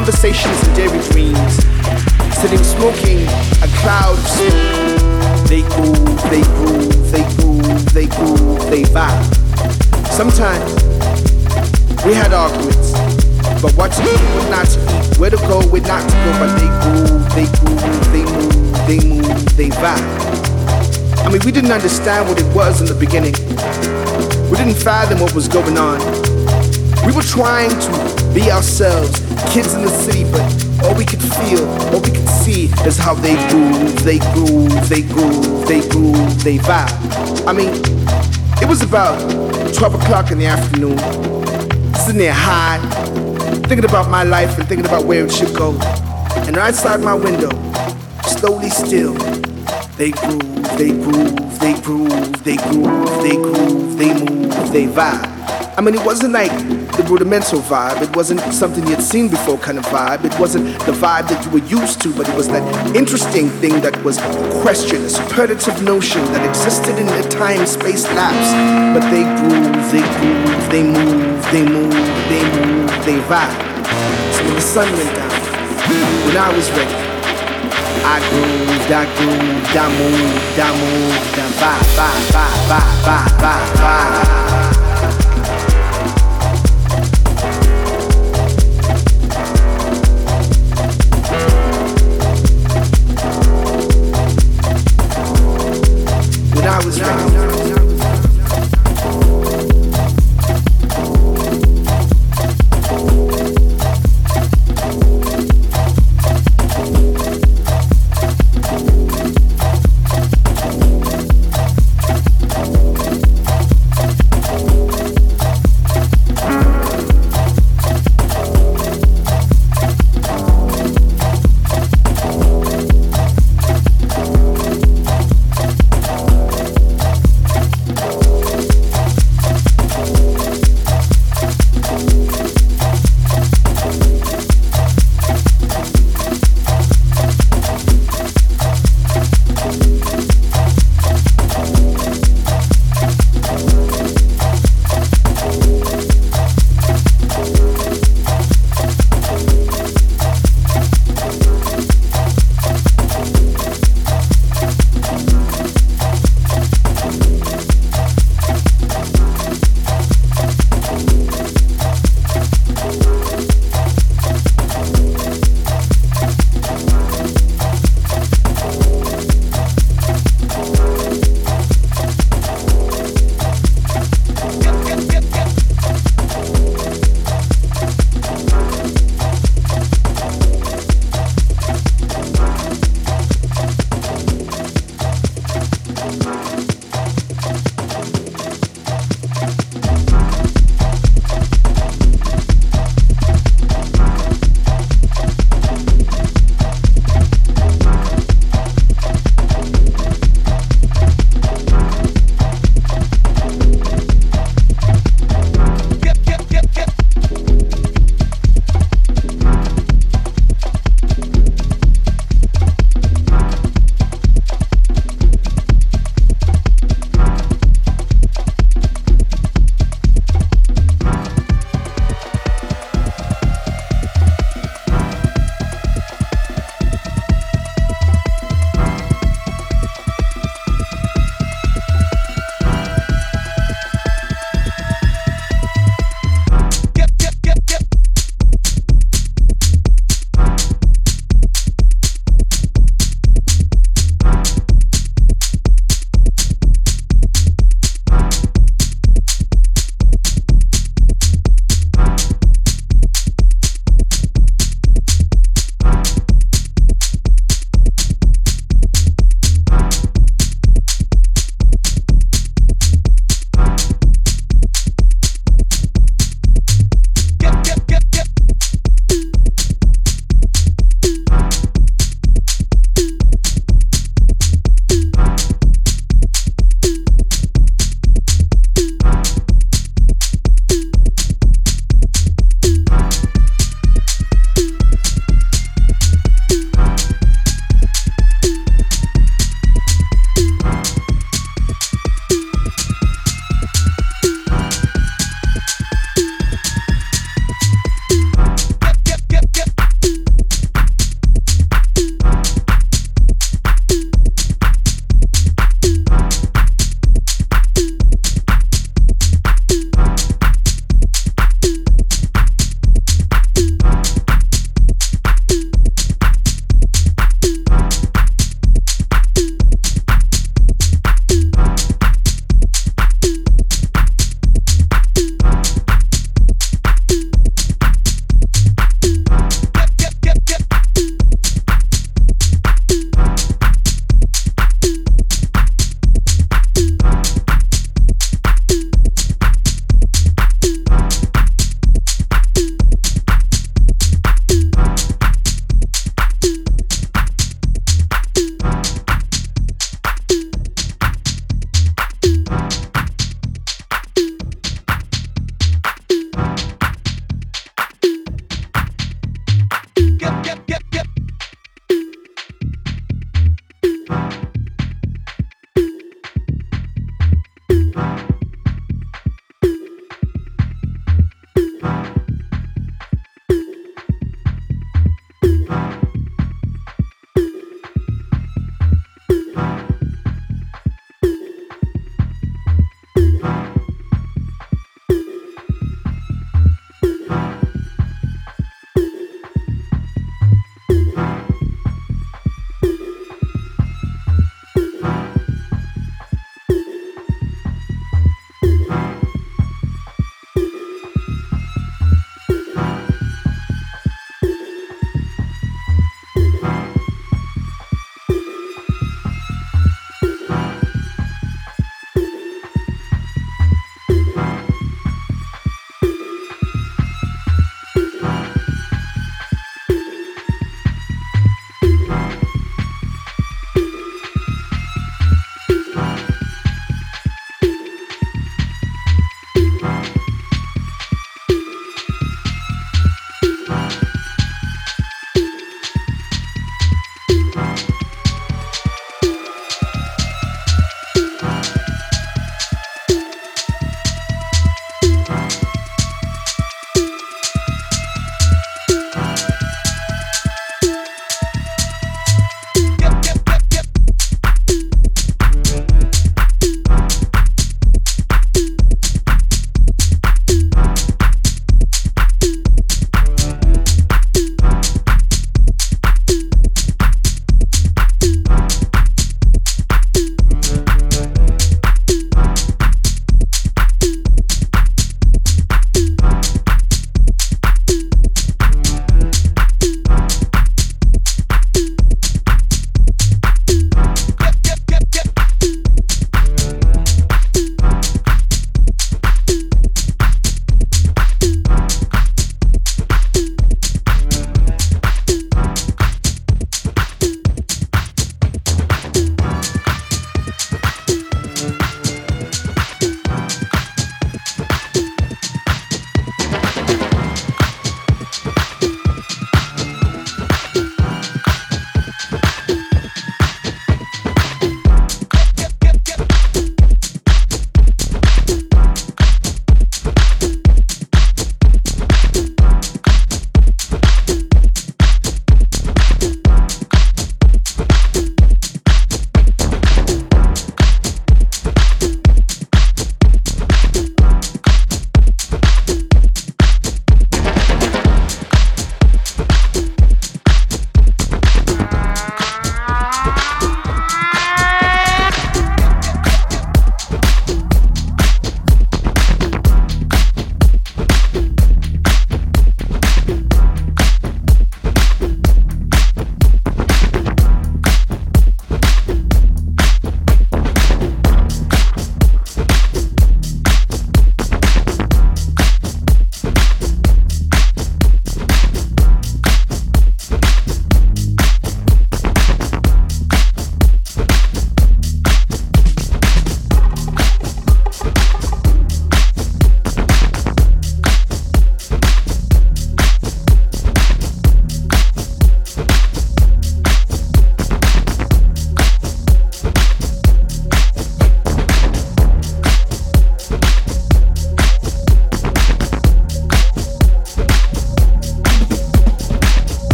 conversations and daydreams, sitting smoking a cloud of smoke. They groove, they groove, they groove, they groove, they vibe. Sometimes we had arguments, but what to eat, what not to eat, where to go, where not to go, but they groove, they groove, they move, they move, they vibe. I mean, we didn't understand what it was in the beginning. We didn't fathom what was going on. We were trying to be ourselves, kids in the city, but all we could feel, all we could see is how they groove, they groove, they groove, they groove, they vibe. I mean, it was about 12 o'clock in the afternoon, sitting there high, thinking about my life and thinking about where it should go. And outside my window, slowly still, they groove, they groove, they groove, they groove, they groove, they move, they vibe. I mean, it wasn't like the rudimental vibe. It wasn't something you had seen before kind of vibe. It wasn't the vibe that you were used to, but it was that interesting thing that was a question, a superlative notion that existed in the time space lapse. But they groove, they groove, they move, they move, they move, they vibe. So when the sun went down, when I was ready, I grooved, I grooved, I moved, I moved, I vibe, vibe, vibe, vibe, vibe, vibe,